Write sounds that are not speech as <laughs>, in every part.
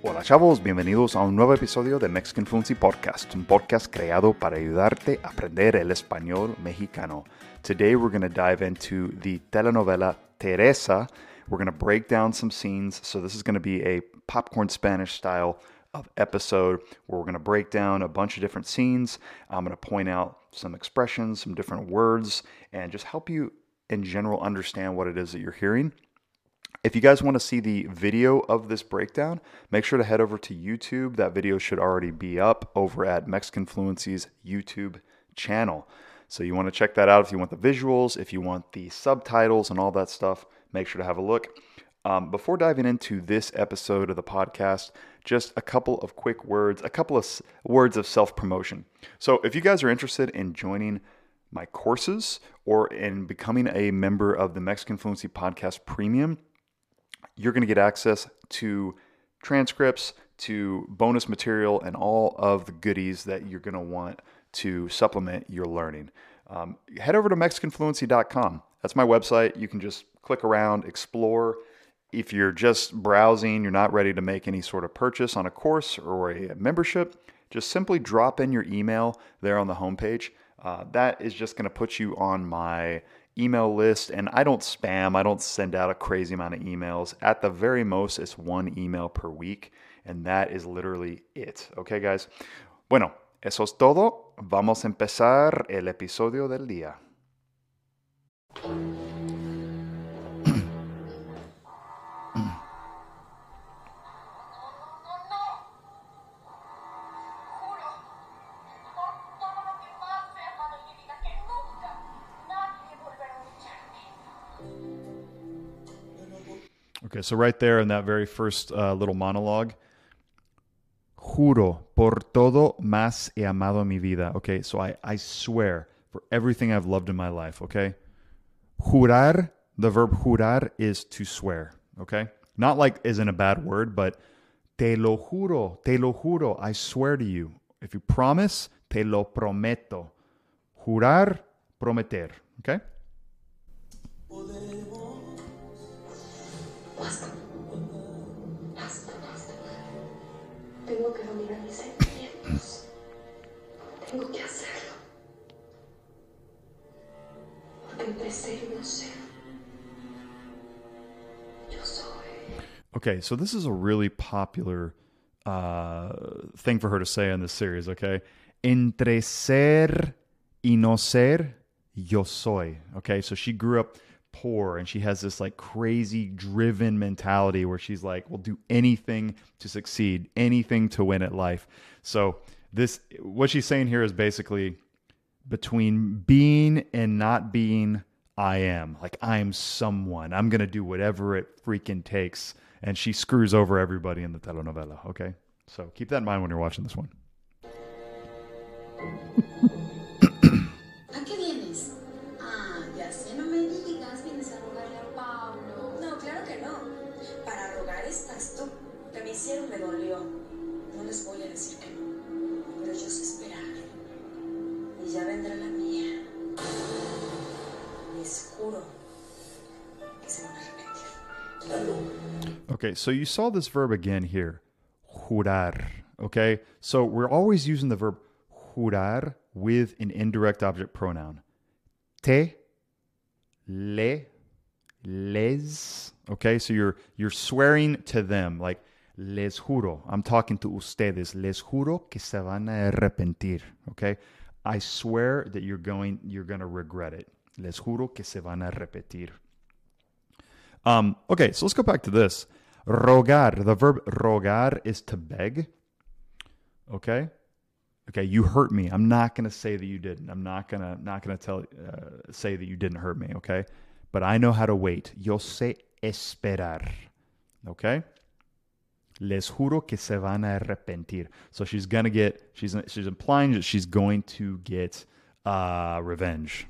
Hola chavos, bienvenidos a un nuevo episodio de Mexican Fluency Podcast, un podcast creado para ayudarte a aprender el español mexicano. Today we're going to dive into the telenovela Teresa. We're going to break down some scenes. So this is going to be a popcorn Spanish style of episode where we're going to break down a bunch of different scenes. I'm going to point out some expressions, some different words, and just help you in general understand what it is that you're hearing. If you guys want to see the video of this breakdown, make sure to head over to YouTube. That video should already be up over at Mexican Fluency's YouTube channel. So you want to check that out if you want the visuals, if you want the subtitles and all that stuff, make sure to have a look. Um, before diving into this episode of the podcast, just a couple of quick words, a couple of s- words of self promotion. So, if you guys are interested in joining my courses or in becoming a member of the Mexican Fluency Podcast Premium, you're going to get access to transcripts, to bonus material, and all of the goodies that you're going to want to supplement your learning. Um, head over to MexicanFluency.com. That's my website. You can just click around, explore. If you're just browsing, you're not ready to make any sort of purchase on a course or a membership, just simply drop in your email there on the homepage. Uh, that is just going to put you on my email list. And I don't spam, I don't send out a crazy amount of emails. At the very most, it's one email per week. And that is literally it. Okay, guys? Bueno, eso es todo. Vamos a empezar el episodio del día. Okay, so right there in that very first uh, little monologue, juro por todo más he amado mi vida. Okay, so I, I swear for everything I've loved in my life. Okay, jurar, the verb jurar is to swear. Okay, not like isn't a bad word, but te lo juro, te lo juro, I swear to you. If you promise, te lo prometo. Jurar, prometer. Okay. Basta. Basta. Tengo que mis sentimientos. Tengo que hacerlo. Okay, so this is a really popular uh, thing for her to say in this series, okay? Entre ser y no ser, yo soy. Okay, so she grew up poor and she has this like crazy driven mentality where she's like, will do anything to succeed, anything to win at life. So, this, what she's saying here is basically between being and not being, I am. Like, I am someone. I'm to do whatever it freaking takes. And she screws over everybody in the telenovela. Okay. So keep that in mind when you're watching this one. <laughs> Okay. So you saw this verb again here. Jurar. Okay. So we're always using the verb jurar with an indirect object pronoun. Te, le, les. Okay. So you're, you're swearing to them like, les juro. I'm talking to ustedes. Les juro que se van a arrepentir. Okay. I swear that you're going, you're to regret it. Les juro que se van a repetir. Um, okay, so let's go back to this. Rogar. The verb rogar is to beg. Okay. Okay, you hurt me. I'm not gonna say that you didn't. I'm not gonna not gonna tell uh, say that you didn't hurt me. Okay, but I know how to wait. Yo sé esperar. Okay. Les juro que se van a arrepentir. So she's gonna get. She's she's implying that she's going to get uh, revenge.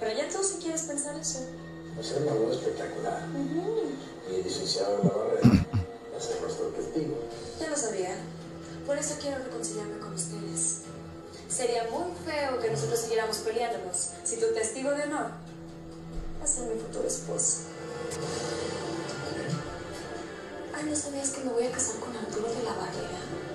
Ay. Pero ya tú si quieres pensar eso. Va a ser una boda espectacular. Y licenciado de la barrera va a ser nuestro testigo. Ya lo sabía. Por eso quiero reconciliarme con ustedes. Sería muy feo que nosotros siguiéramos peleándonos si tu testigo de honor va a ser mi futuro esposo. no sabías que me voy a casar con Arturo de la Barrera?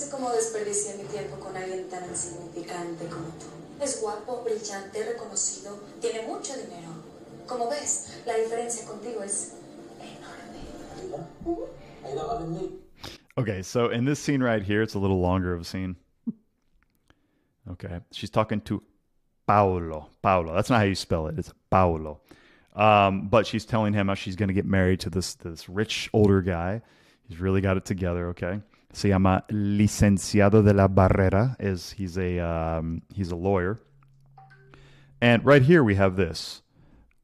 Sé cómo desperdicié mi tiempo con alguien tan insignificante como tú. Es guapo, brillante, reconocido, tiene mucho dinero. Como ves, la diferencia contigo enorme. Okay, so in this scene right here, it's a little longer of a scene. Okay, she's talking to Paolo. Paolo. That's not how you spell it. It's Paolo. Um, but she's telling him how she's going to get married to this this rich older guy. He's really got it together. Okay, se llama licenciado de la Barrera. Is he's a um, he's a lawyer. And right here we have this.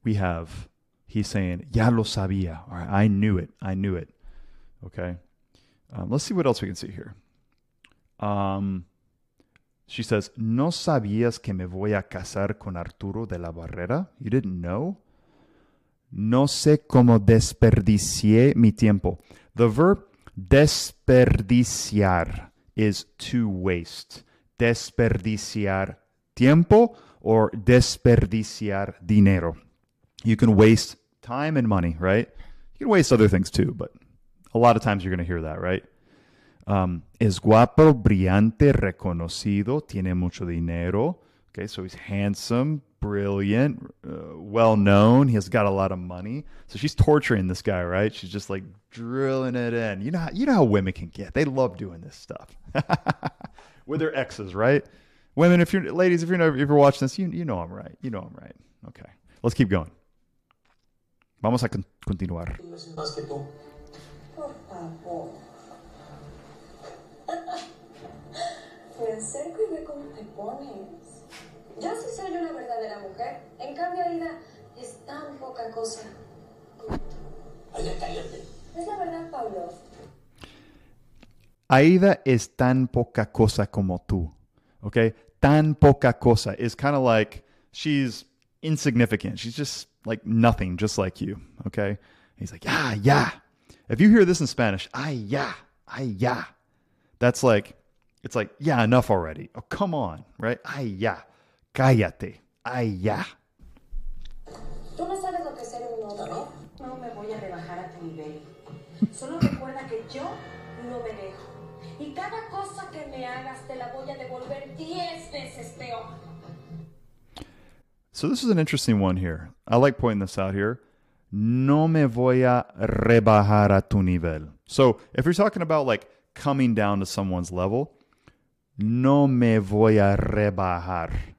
We have he's saying ya lo sabía. All right, I knew it. I knew it. Okay. Um, let's see what else we can see here. Um, she says, ¿No sabías que me voy a casar con Arturo de la Barrera? You didn't know? No sé cómo desperdicié mi tiempo. The verb desperdiciar is to waste. Desperdiciar tiempo or desperdiciar dinero. You can waste time and money, right? You can waste other things too, but a lot of times you're going to hear that, right? Um, es guapo, brillante, reconocido, tiene mucho dinero. Okay, so he's handsome, brilliant, uh, well known. He has got a lot of money. So she's torturing this guy, right? She's just like drilling it in. You know, how, you know how women can get. They love doing this stuff <laughs> with their exes, right? Women, if you're ladies, if you're if you're watching this, you you know I'm right. You know I'm right. Okay, let's keep going. Vamos a continuar. Seco y ve cómo te pones. Yo sí soy una verdadera mujer. En cambio, Aida es tan poca cosa. como tú. Aida, cállate. Es la verdad, Pablo. Aida es tan poca cosa como tú. Okay? Tan poca cosa is kind of like she's insignificant. She's just like nothing, just like you. Okay? He's like, yeah, yeah. If you hear this in Spanish, ay, ya, ay, ya. That's like, it's like, yeah, enough already. Oh, come on, right? Ay, ya. Cállate. Ay, ya. Tú no sabes lo que es ser un hombre. No me voy a rebajar a tu nivel. <laughs> Solo recuerda que yo no me dejo. Y cada cosa que me hagas te la voy a devolver diez veces peor. So this is an interesting one here. I like pointing this out here. No me voy a rebajar a tu nivel. So if you're talking about like coming down to someone's level, no me voy a rebajar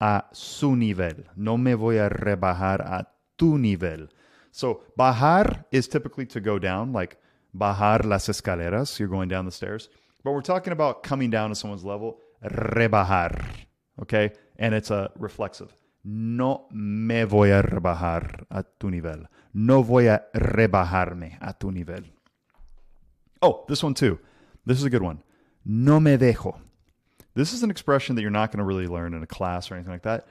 a su nivel. No me voy a rebajar a tu nivel. So bajar is typically to go down, like bajar las escaleras. You're going down the stairs. But we're talking about coming down to someone's level, rebajar. Okay? And it's a reflexive. No me voy a rebajar a tu nivel. No voy a rebajarme a tu nivel. Oh, this one too. This is a good one. No me dejo. This is an expression that you're not going to really learn in a class or anything like that.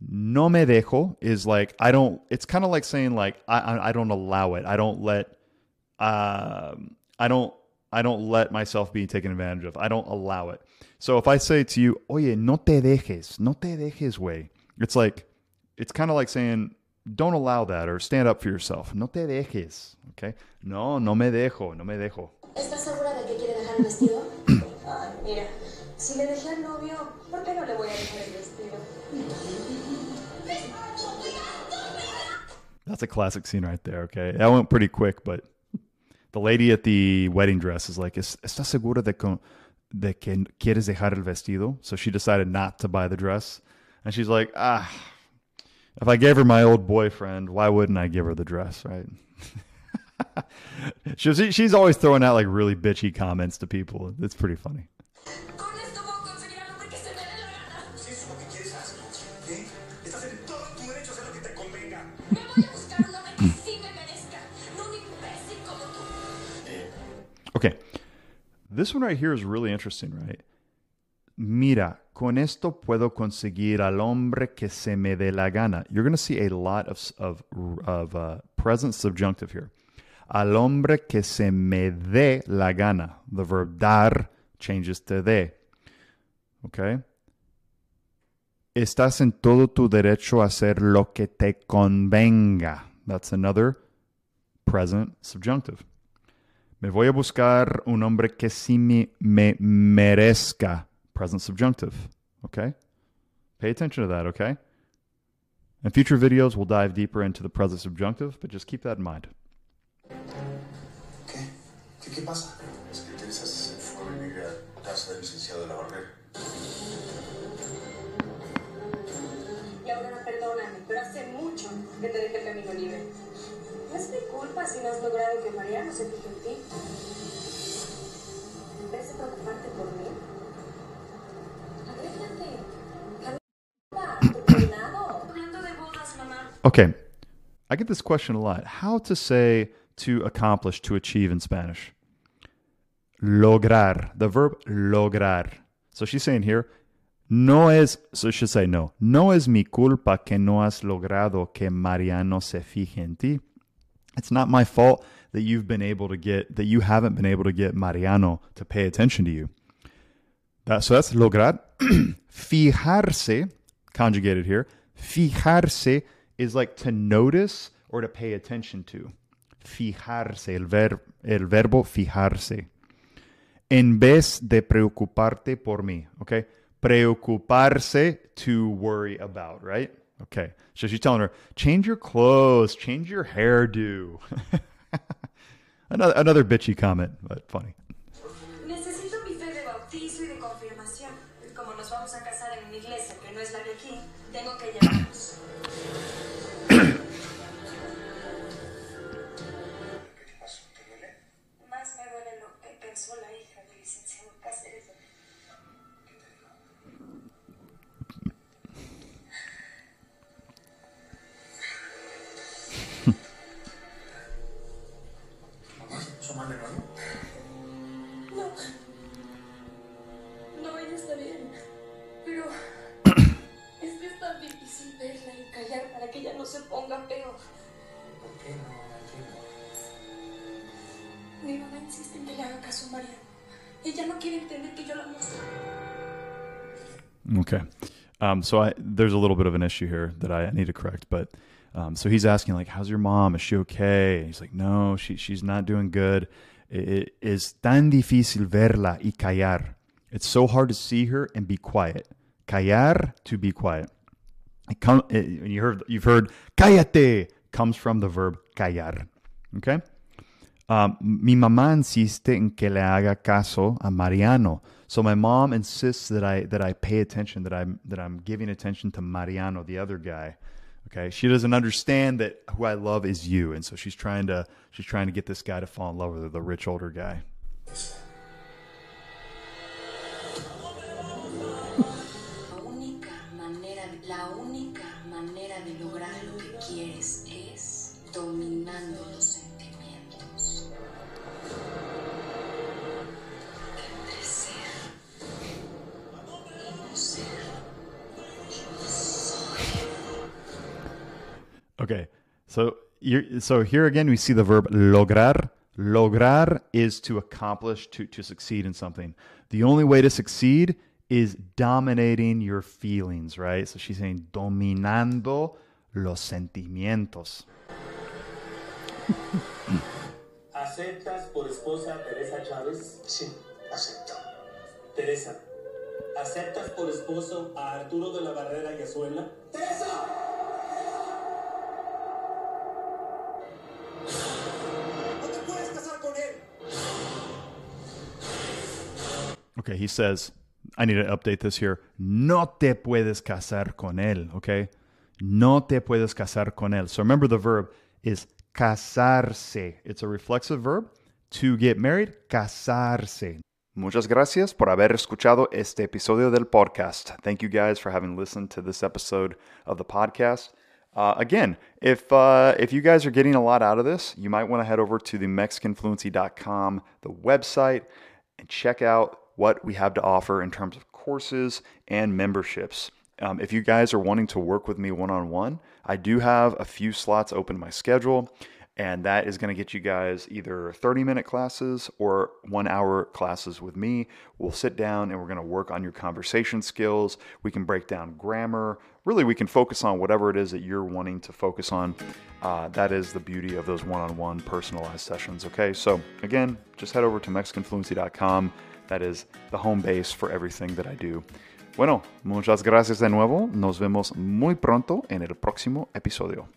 No me dejo is like I don't. It's kind of like saying like I, I I don't allow it. I don't let. Um, I don't. I don't let myself be taken advantage of. I don't allow it. So if I say to you, "Oye, no te dejes, no te dejes, way," it's like it's kind of like saying, "Don't allow that," or stand up for yourself. No te dejes. Okay. No, no me dejo. No me dejo. ¿Estás segura de que quiere dejar el vestido? Ay, mira, si le dejé al novio, ¿por qué no le voy a dejar el vestido? That's a classic scene right there. Okay, that went pretty quick, but the lady at the wedding dress is like, "Es- "Estás segura de que, de que quieres dejar el vestido?" So she decided not to buy the dress, and she's like, "Ah, if I gave her my old boyfriend, why wouldn't I give her the dress?" Right? <laughs> she's she's always throwing out like really bitchy comments to people. It's pretty funny. <laughs> Okay. This one right here is really interesting, right? Mira, con esto puedo conseguir al hombre que se me dé la gana. You're going to see a lot of, of, of uh, present subjunctive here. Al hombre que se me dé la gana. The verb dar changes to de. Okay? Estás en todo tu derecho a hacer lo que te convenga. That's another present subjunctive. Me voy a buscar un hombre que sí me, me merezca. Present subjunctive. Okay? Pay attention to that, okay? In future videos, we'll dive deeper into the present subjunctive, but just keep that in mind. ¿Qué? ¿Qué, qué pasa? Que te dejé el camino libre. No es mi culpa si no has logrado que Mariano se fije en ti. En vez de preocuparte por mí, arréglate. Camila, tu peinado. Hablando de bodas, mamá. Okay, I get this question a lot. How to say to accomplish, to achieve in Spanish? Lograr, the verb lograr. So she's saying here, no es, so should say no, no es mi culpa que no has logrado que Mariano se fije en ti. It's not my fault that you've been able to get, that you haven't been able to get Mariano to pay attention to you. That, so that's lograr. <clears throat> Fijarse, conjugated here. Fijarse is like to notice or to pay attention to. Fijarse, el, ver, el verbo fijarse. En vez de preocuparte por mí, okay? Preocuparse to worry about, right? Okay. So she's telling her, change your clothes, change your hairdo. <laughs> another, another bitchy comment, but funny. Okay. Um, so I, there's a little bit of an issue here that I need to correct. But um, so he's asking, like, how's your mom? Is she okay? And he's like, no, she, she's not doing good. It, is tan difícil verla y callar. It's so hard to see her and be quiet. Callar, to be quiet. It come, it, you heard, you've heard cállate comes from the verb callar. Okay? Um, mi mamá insiste en que le haga caso a Mariano. So my mom insists that I that I pay attention, that I'm that I'm giving attention to Mariano, the other guy. Okay, she doesn't understand that who I love is you, and so she's trying to she's trying to get this guy to fall in love with her, the rich older guy. Okay, so you're, so here again we see the verb lograr. Lograr is to accomplish, to to succeed in something. The only way to succeed is dominating your feelings, right? So she's saying dominando los sentimientos. ¿Aceptas por esposa Teresa Chávez? Sí, acepto. Teresa, ¿aceptas por esposo a Arturo de la Barrera y Azuela? ¡Teresa! Okay, he says, I need to update this here. No te puedes casar con él, okay? No te puedes casar con él. So remember the verb is casarse. It's a reflexive verb. To get married, casarse. Muchas gracias por haber escuchado este episodio del podcast. Thank you guys for having listened to this episode of the podcast. Uh, again, if uh, if you guys are getting a lot out of this, you might want to head over to the MexicanFluency.com, the website, and check out what we have to offer in terms of courses and memberships. Um, if you guys are wanting to work with me one on one, I do have a few slots open in my schedule. And that is going to get you guys either 30 minute classes or one hour classes with me. We'll sit down and we're going to work on your conversation skills. We can break down grammar. Really, we can focus on whatever it is that you're wanting to focus on. Uh, that is the beauty of those one on one personalized sessions. Okay, so again, just head over to MexicanFluency.com. That is the home base for everything that I do. Bueno, muchas gracias de nuevo. Nos vemos muy pronto en el próximo episodio.